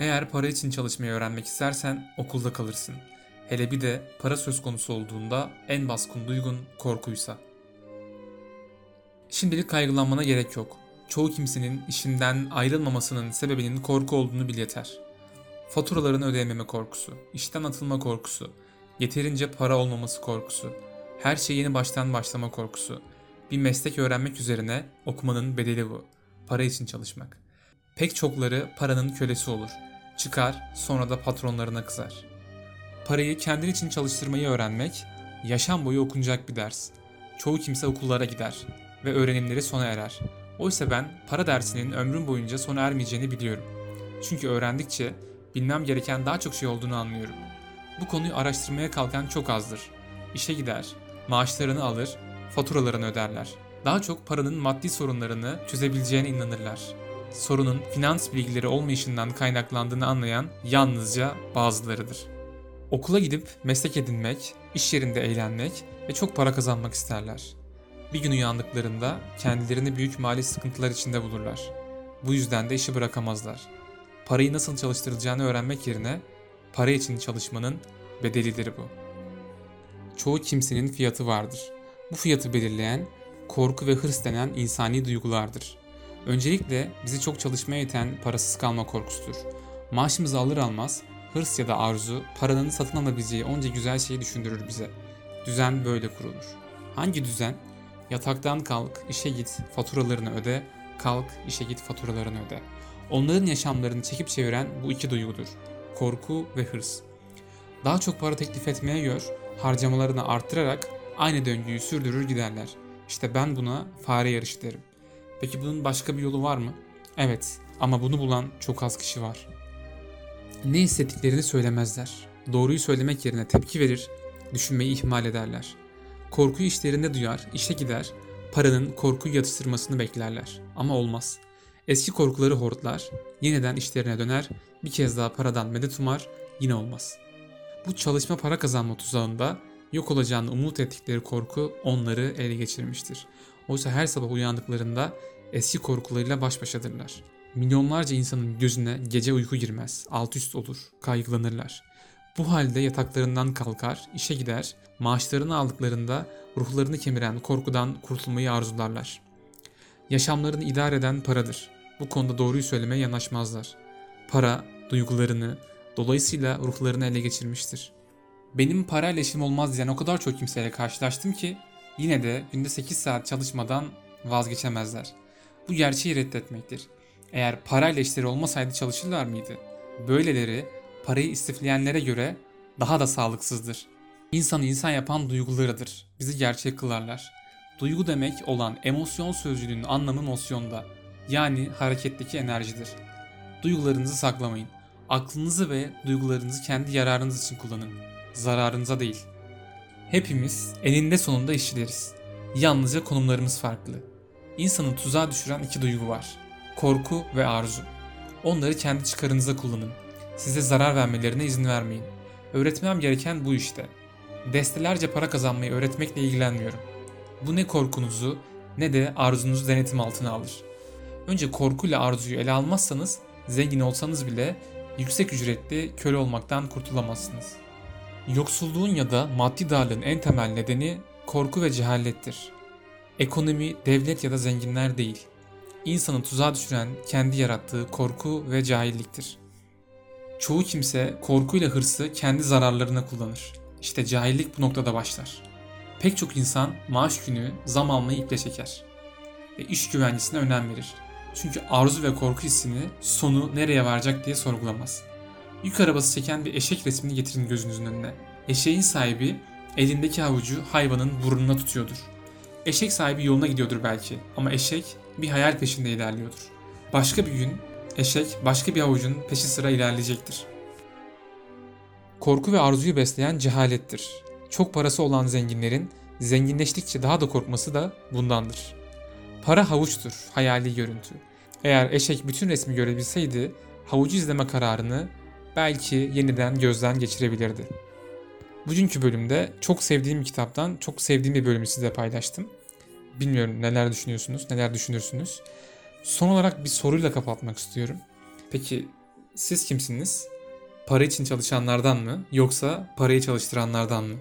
Eğer para için çalışmayı öğrenmek istersen okulda kalırsın. Hele bir de para söz konusu olduğunda en baskın duygun korkuysa. Şimdilik kaygılanmana gerek yok. Çoğu kimsenin işinden ayrılmamasının sebebinin korku olduğunu bil yeter. Faturalarını ödeyememe korkusu, işten atılma korkusu, yeterince para olmaması korkusu, her şey yeni baştan başlama korkusu. Bir meslek öğrenmek üzerine okumanın bedeli bu. Para için çalışmak. Pek çokları paranın kölesi olur. Çıkar, sonra da patronlarına kızar. Parayı kendin için çalıştırmayı öğrenmek, yaşam boyu okunacak bir ders. Çoğu kimse okullara gider ve öğrenimleri sona erer. Oysa ben para dersinin ömrüm boyunca sona ermeyeceğini biliyorum. Çünkü öğrendikçe bilmem gereken daha çok şey olduğunu anlıyorum. Bu konuyu araştırmaya kalkan çok azdır. İşe gider, maaşlarını alır, faturalarını öderler. Daha çok paranın maddi sorunlarını çözebileceğine inanırlar. Sorunun finans bilgileri olmayışından kaynaklandığını anlayan yalnızca bazılarıdır. Okula gidip meslek edinmek, iş yerinde eğlenmek ve çok para kazanmak isterler. Bir gün uyandıklarında kendilerini büyük mali sıkıntılar içinde bulurlar. Bu yüzden de işi bırakamazlar. Parayı nasıl çalıştırılacağını öğrenmek yerine para için çalışmanın bedelidir bu. Çoğu kimsenin fiyatı vardır. Bu fiyatı belirleyen korku ve hırs denen insani duygulardır. Öncelikle bizi çok çalışmaya iten parasız kalma korkusudur. Maaşımızı alır almaz hırs ya da arzu paranın satın alabileceği onca güzel şeyi düşündürür bize. Düzen böyle kurulur. Hangi düzen? Yataktan kalk, işe git, faturalarını öde, kalk, işe git, faturalarını öde. Onların yaşamlarını çekip çeviren bu iki duygudur. Korku ve hırs. Daha çok para teklif etmeye gör, harcamalarını arttırarak aynı döngüyü sürdürür giderler. İşte ben buna fare yarışı derim. Peki bunun başka bir yolu var mı? Evet ama bunu bulan çok az kişi var. Ne hissettiklerini söylemezler. Doğruyu söylemek yerine tepki verir, düşünmeyi ihmal ederler. Korkuyu işlerinde duyar, işe gider, paranın korkuyu yatıştırmasını beklerler. Ama olmaz. Eski korkuları hortlar, yeniden işlerine döner, bir kez daha paradan medet umar, yine olmaz. Bu çalışma para kazanma tuzağında yok olacağını umut ettikleri korku onları ele geçirmiştir. Oysa her sabah uyandıklarında eski korkularıyla baş başadırlar. Milyonlarca insanın gözüne gece uyku girmez, alt üst olur, kaygılanırlar. Bu halde yataklarından kalkar, işe gider, maaşlarını aldıklarında ruhlarını kemiren korkudan kurtulmayı arzularlar. Yaşamlarını idare eden paradır. Bu konuda doğruyu söylemeye yanaşmazlar. Para, duygularını, dolayısıyla ruhlarını ele geçirmiştir. Benim parayla işim olmaz diyen o kadar çok kimseyle karşılaştım ki yine de günde 8 saat çalışmadan vazgeçemezler. Bu gerçeği reddetmektir. Eğer parayla işleri olmasaydı çalışırlar mıydı? Böyleleri parayı istifleyenlere göre daha da sağlıksızdır. İnsanı insan yapan duygularıdır. Bizi gerçek kılarlar. Duygu demek olan emosyon sözcüğünün anlamı nosyonda. Yani hareketteki enerjidir. Duygularınızı saklamayın. Aklınızı ve duygularınızı kendi yararınız için kullanın. Zararınıza değil. Hepimiz eninde sonunda işçileriz. Yalnızca konumlarımız farklı. İnsanı tuzağa düşüren iki duygu var. Korku ve arzu. Onları kendi çıkarınıza kullanın. Size zarar vermelerine izin vermeyin. Öğretmem gereken bu işte. Destelerce para kazanmayı öğretmekle ilgilenmiyorum. Bu ne korkunuzu ne de arzunuzu denetim altına alır. Önce korkuyla arzuyu ele almazsanız zengin olsanız bile yüksek ücretli köle olmaktan kurtulamazsınız. Yoksulluğun ya da maddi darlığın en temel nedeni korku ve cehalettir. Ekonomi, devlet ya da zenginler değil. İnsanı tuzağa düşüren kendi yarattığı korku ve cahilliktir. Çoğu kimse korkuyla hırsı kendi zararlarına kullanır. İşte cahillik bu noktada başlar. Pek çok insan maaş günü zam almayı iple çeker. Ve iş güvencesine önem verir. Çünkü arzu ve korku hissini sonu nereye varacak diye sorgulamaz. Yük arabası çeken bir eşek resmini getirin gözünüzün önüne. Eşeğin sahibi elindeki havucu hayvanın burnuna tutuyordur. Eşek sahibi yoluna gidiyordur belki ama eşek bir hayal peşinde ilerliyordur. Başka bir gün eşek başka bir havucun peşi sıra ilerleyecektir. Korku ve arzuyu besleyen cehalettir. Çok parası olan zenginlerin zenginleştikçe daha da korkması da bundandır. Para havuçtur, hayali görüntü. Eğer eşek bütün resmi görebilseydi, havucu izleme kararını belki yeniden gözden geçirebilirdi. Bugünkü bölümde çok sevdiğim bir kitaptan çok sevdiğim bir bölümü size paylaştım. Bilmiyorum neler düşünüyorsunuz, neler düşünürsünüz. Son olarak bir soruyla kapatmak istiyorum. Peki Siz kimsiniz? Para için çalışanlardan mı yoksa parayı çalıştıranlardan mı?